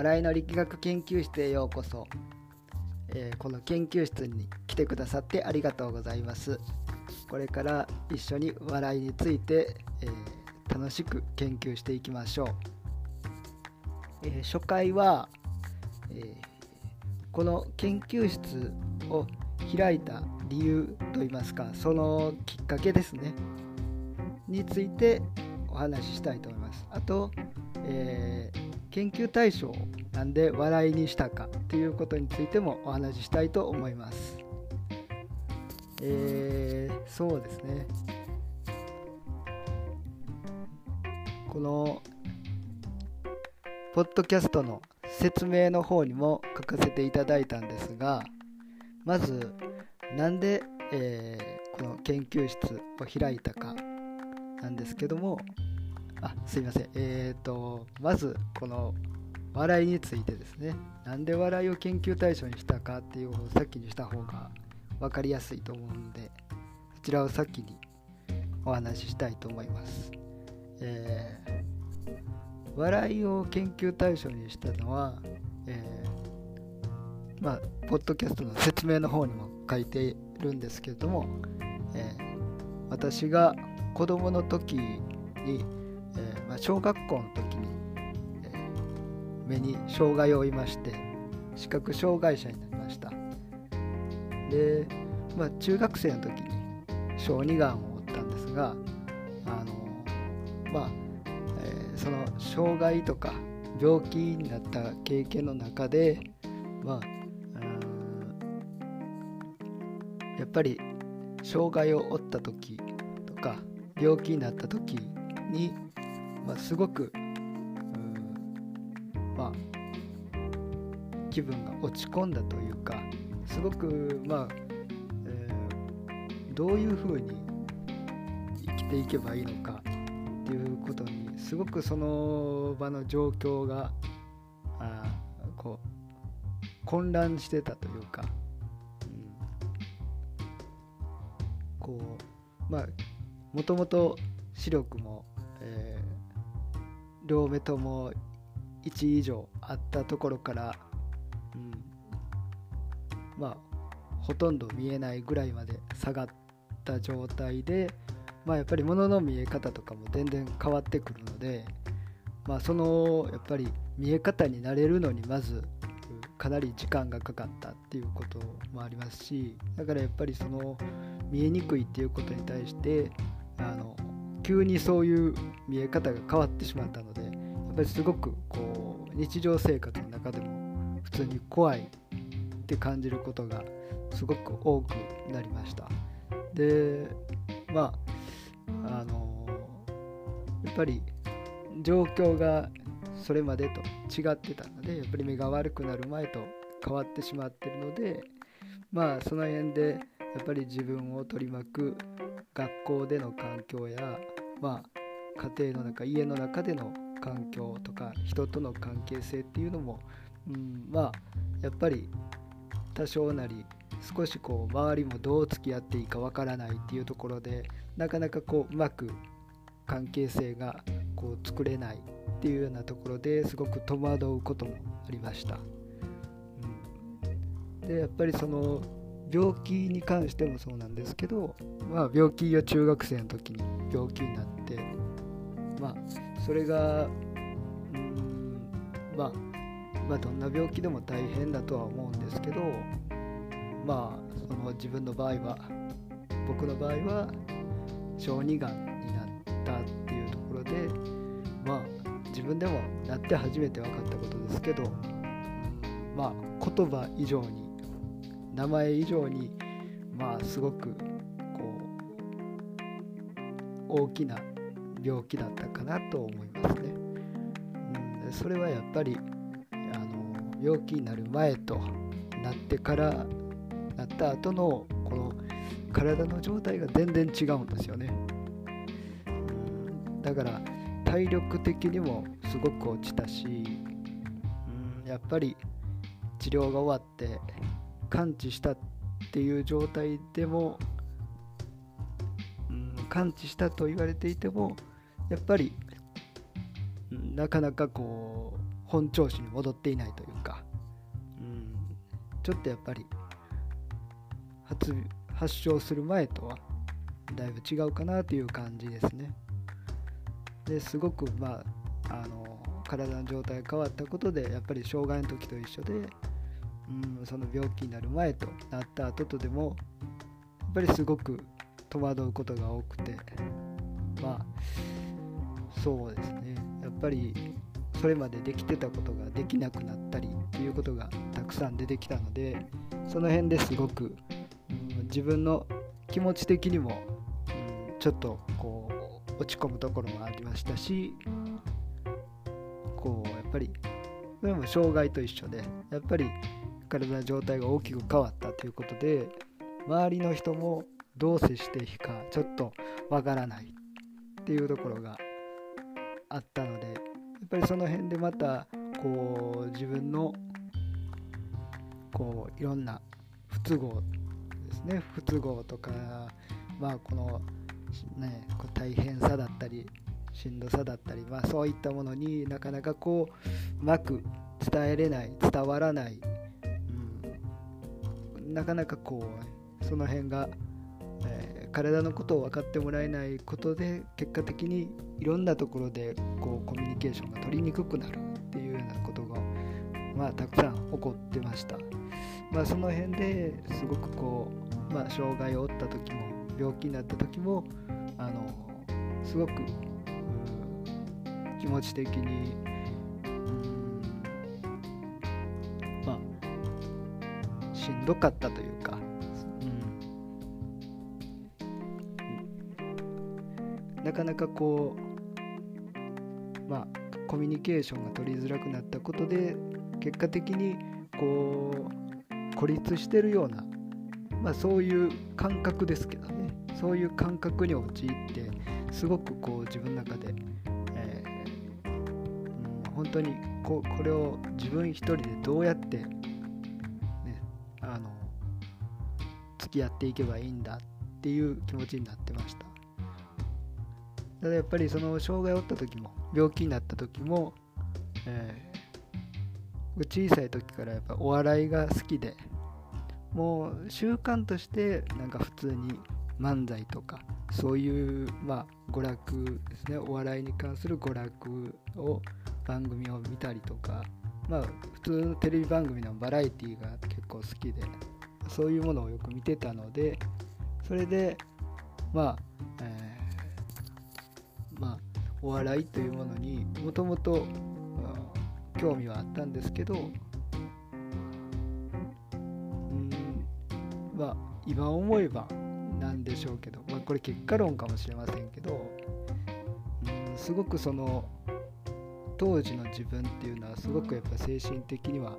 笑いの力学研究室へようこそ、えー、この研究室に来てくださってありがとうございます。これから一緒に笑いについて、えー、楽しく研究していきましょう、えー、初回は、えこの研究室を開いた理由といいますかそのきっかけですね。についてお話ししたいと思います。あと、えー、研究対象なんで笑いにしたかということについてもお話ししたいと思います。えー、そうですね。このポッドキャストの説明の方にも書かせていただいたんですがまずなんで、えー、この研究室を開いたかなんですけどもあすいません。えっ、ー、とまずこの笑いについてですね。なんで笑いを研究対象にしたかっていう方を先にした方が分かりやすいと思うんでそちらを先にお話ししたいと思います、えー、笑いを研究対象にしたのは、えー、まあポッドキャストの説明の方にも書いてるんですけれども、えー、私が子供の時に、小学校の時に、えー、目に障害を負いまして視覚障害者になりました。で、まあ、中学生の時に小児がんを負ったんですがあのまあ、えその障害とか病気になった経験の中でまあやっぱり障害を負った時とか病気になった時に、まあ、すごく、まあ、気分が落ち込んだというかすごくまあ、えー、どういうふうに生きていけばいいのかっていうことにすごくその場の状況があこう混乱してたというか、うん、こうまあもともと視力も、両目とも1以上あったところから、うん、まあほとんど見えないぐらいまで下がった状態で、まあ、やっぱり物の見え方とかも全然変わってくるので、まあ、そのやっぱり見え方になれるのにまずかなり時間がかかったっていうこともありますしだからやっぱりその見えにくいっていうことに対してあの急にそういう見え方が変わってしまったのでやっぱりすごくこう日常生活の中でも普通に怖いって感じることがすごく多くなりました。でまああのやっぱり状況がそれまでと違ってたのでやっぱり目が悪くなる前と変わってしまってるのでまあその辺でやっぱり自分を取り巻く学校での環境や、まあ、家庭の中家の中での環境とか人との関係性っていうのも、うん、まあやっぱり多少なり少しこう周りもどう付き合っていいかわからないっていうところでなかなかこううまく関係性がこう作れないっていうようなところですごく戸惑うこともありました。うん、でやっぱりその病気に関してもそうなんですけど、まあ、病気を中学生の時に病気になってまあそれがうんまあまあどんな病気でも大変だとは思うんですけどまあその自分の場合は僕の場合は小児がんになったっていうところでまあ自分でもなって初めて分かったことですけどまあ言葉以上に名前以上にまあすごくこう大きな病気だったかなと思いますね。うん、それはやっぱりあの病気になる前となってからなった後のこの体の状態が全然違うんですよね。だから体力的にもすごく落ちたし、うん、やっぱり治療が終わって感知したっていう状態でも、うん、感知したと言われていてもやっぱり、なかなかこう本調子に戻っていないというか、うん、ちょっとやっぱり発発症する前とはだいぶ違うかなという感じですね。ですごくまああの体の状態が変わったことでやっぱり障害の時と一緒で、うん、その病気になる前となった後とでもやっぱりすごく戸惑うことが多くてまあそうですね。やっぱりそれまでできてたことができなくなったりっていうことがたくさん出てきたのでその辺ですごく、うん、自分の気持ち的にも、うん、ちょっとこう落ち込むところもありましたしこうやっぱりそれも障害と一緒でやっぱり体の状態が大きく変わったということで周りの人もどう接していいかちょっとわからないっていうところがあったのでやっぱりその辺でまたこう自分のこういろんな不都合ですね。不都合とかまあこのねこう大変さだったりしんどさだったり、まあ、そういったものになかなかこううまく伝えれない伝わらない、なかなかこうその辺がえー、体のことを分かってもらえないことで結果的にいろんなところでこうコミュニケーションが取りにくくなるっていうようなことが、まあ、たくさん起こってました、まあ、その辺ですごくこう、まあ、障害を負った時も病気になった時もあのすごく気持ち的にどかったというか。なかなかこうまあコミュニケーションが取りづらくなったことで結果的にこう孤立してるような、まあ、そういう感覚ですけどね。そういう感覚に陥ってすごくこう自分の中で、えー、うん、本当にここれを自分一人でどうやって、き合っていけばいいんだっていう気持ちになってました。ただやっぱりその障害を負った時も病気になった時も、えー、小さい時からやっぱお笑いが好きでもう習慣としてなんか普通に漫才とかそういうまあ娯楽ですねお笑いに関する娯楽を番組を見たりとかまあ普通のテレビ番組のバラエティーが結構好きでそういうものをよく見てたのでそれでまあ、えーまあ、お笑いというものにもともと興味はあったんですけどうんまあ今思えばなんでしょうけど、まあ、これ結果論かもしれませんけどうんすごくその当時の自分っていうのはすごくやっぱ精神的には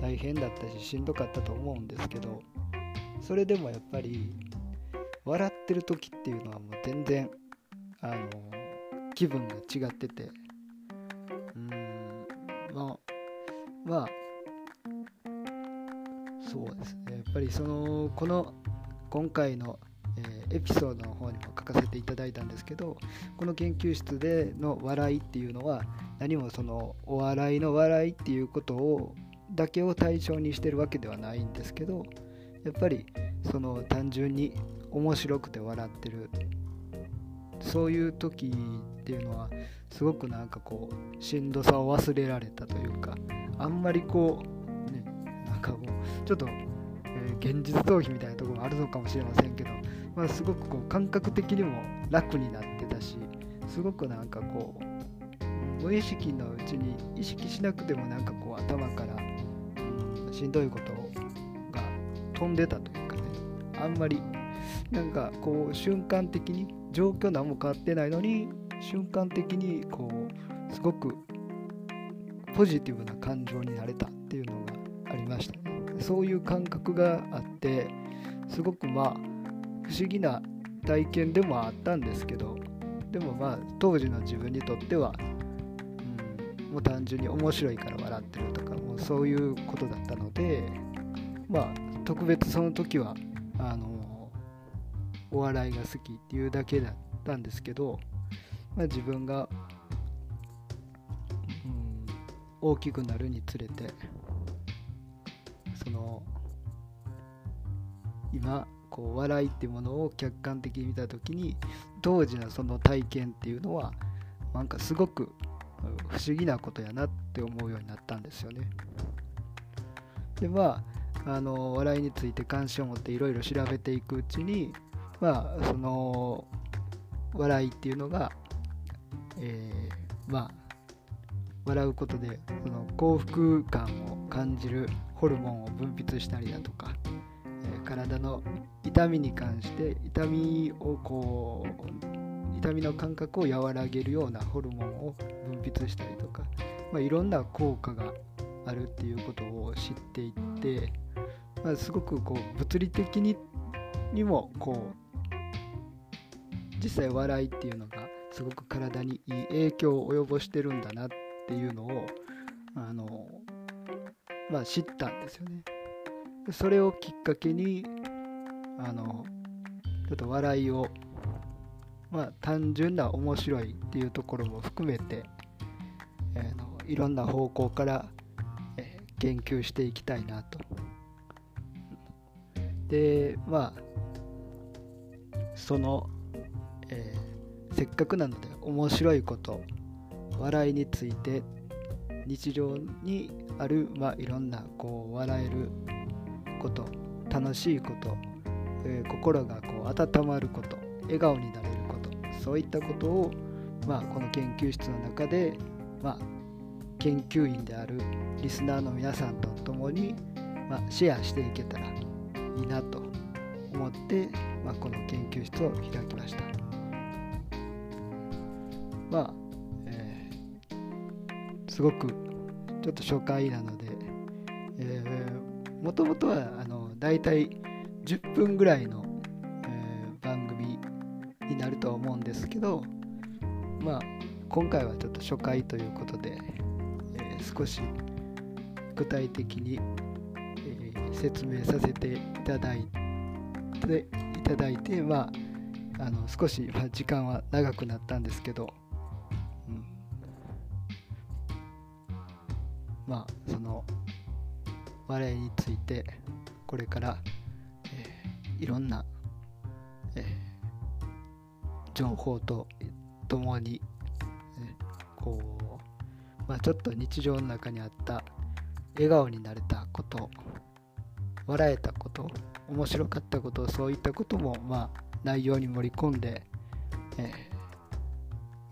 大変だったししんどかったと思うんですけどそれでもやっぱり笑ってる時っていうのはもう全然あの気分が違っててうんまあまあそうです。ねやっぱりそのこの今回の、えー、エピソードの方にも書かせていただいたんですけどこの研究室での笑いっていうのは何もそのお笑いの笑いっていうことをだけを対象にしてるわけではないんですけどやっぱりその単純に面白くて笑ってるそういう時っていうのはすごくなんかこうしんどさを忘れられたというかあんまりこうねなんかもうちょっと、え、現実逃避みたいなところもあるのかもしれませんけど、まあ、すごくこう感覚的にも楽になってたしすごくなんかこう無意識のうちに意識しなくてもなんかこう頭から、しんどいことが飛んでたというかねあんまりなんかこう瞬間的に状況何も変わってないのに瞬間的にこうすごくポジティブな感情になれたっていうのがありましたそういう感覚があってすごくまあ不思議な体験でもあったんですけどでもまあ当時の自分にとっては、うん、もう単純に面白いから笑ってるとかもうそういうことだったのでまあ特別その時はあのお笑いが好きっていうだけだったんですけど、まあ、自分が、うん、大きくなるにつれてその今こう笑いっていうものを客観的に見た時に当時のその体験っていうのはなんかすごく不思議なことやなって思うようになったんですよね。でまああの笑いについて関心を持っていろいろ調べていくうちにまあその笑いっていうのが、えー、まあ笑うことでその幸福感を感じるホルモンを分泌したりだとか、体の痛みに関して痛みをこう痛みの感覚を和らげるようなホルモンを分泌したりとか、まあ、いろんな効果があるっていうことを知っていって、まあ、すごくこう物理的ににもこう実際笑いっていうのがすごく体にいい影響を及ぼしてるんだなっていうのをあの、まあ、知ったんですよね。それをきっかけにあのちょっと笑いを、まあ、単純な面白いっていうところも含めて、えー、のいろんな方向から、えー、研究していきたいなと。でまあそのえー、せっかくなので面白いこと笑いについて日常にある、まあ、いろんなこう笑えること楽しいこと、えー、心がこう温まること笑顔になれることそういったことを、まあ、この研究室の中で、まあ、研究員であるリスナーの皆さんと共に、まあ、シェアしていけたらいいなと思って、まあ、この研究室を開きました。まあ、えー、すごくちょっと初回なので、えもともとはあの大体10分ぐらいの、えー、番組になるとは思うんですけど、まあ、今回はちょっと初回ということで、えー、少し具体的に、えー、説明させていただいていただいて、まあ、あの少し、まあ、時間は長くなったんですけど、うん。まあその笑いについてこれから、えー、いろんな、えー、情報とともに、えー、こう、まあ、ちょっと日常の中にあった笑顔になれたこと笑えたこと面白かったことそういったことも、まあ、内容に盛り込んで、えー、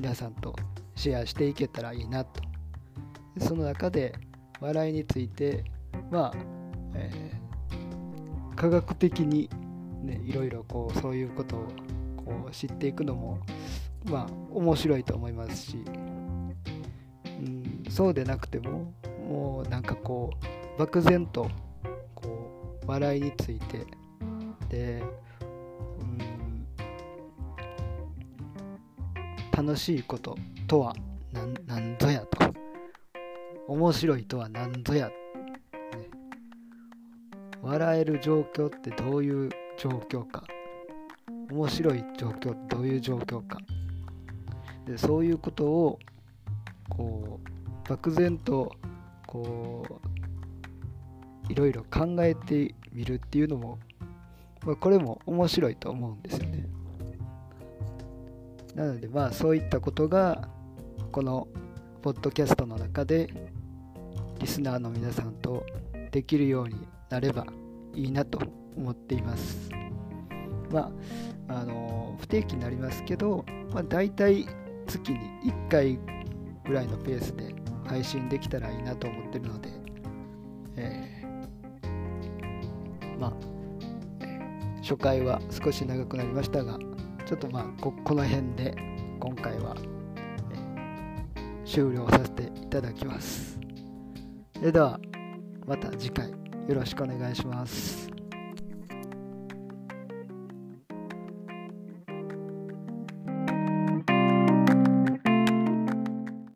皆さんとシェアしていけたらいいなと。その中で笑いについてまあ、えー、科学的にねいろいろこうそういうことをこう知っていくのもまあ面白いと思いますし、うん、そうでなくてももうなんかこう漠然とこう笑いについてで、うん、楽しいこととは何ぞやと。面白いとは何ぞや、ね、笑える状況ってどういう状況か。面白い状況ってどういう状況か。でそういうことをこう漠然とこういろいろ考えてみるっていうのも、まあ、これも面白いと思うんですよね。なのでまあそういったことがこのポッドキャストの中でリスナーの皆さんとできるようになればいいなと思っています。まあ、あの不定期になりますけど、まあ、大体月に1回ぐらいのペースで配信できたらいいなと思ってるので、えー、まあ、初回は少し長くなりましたが、ちょっとまあこ、この辺で今回は、え終了させていただきます。それではまた次回よろしくお願いします。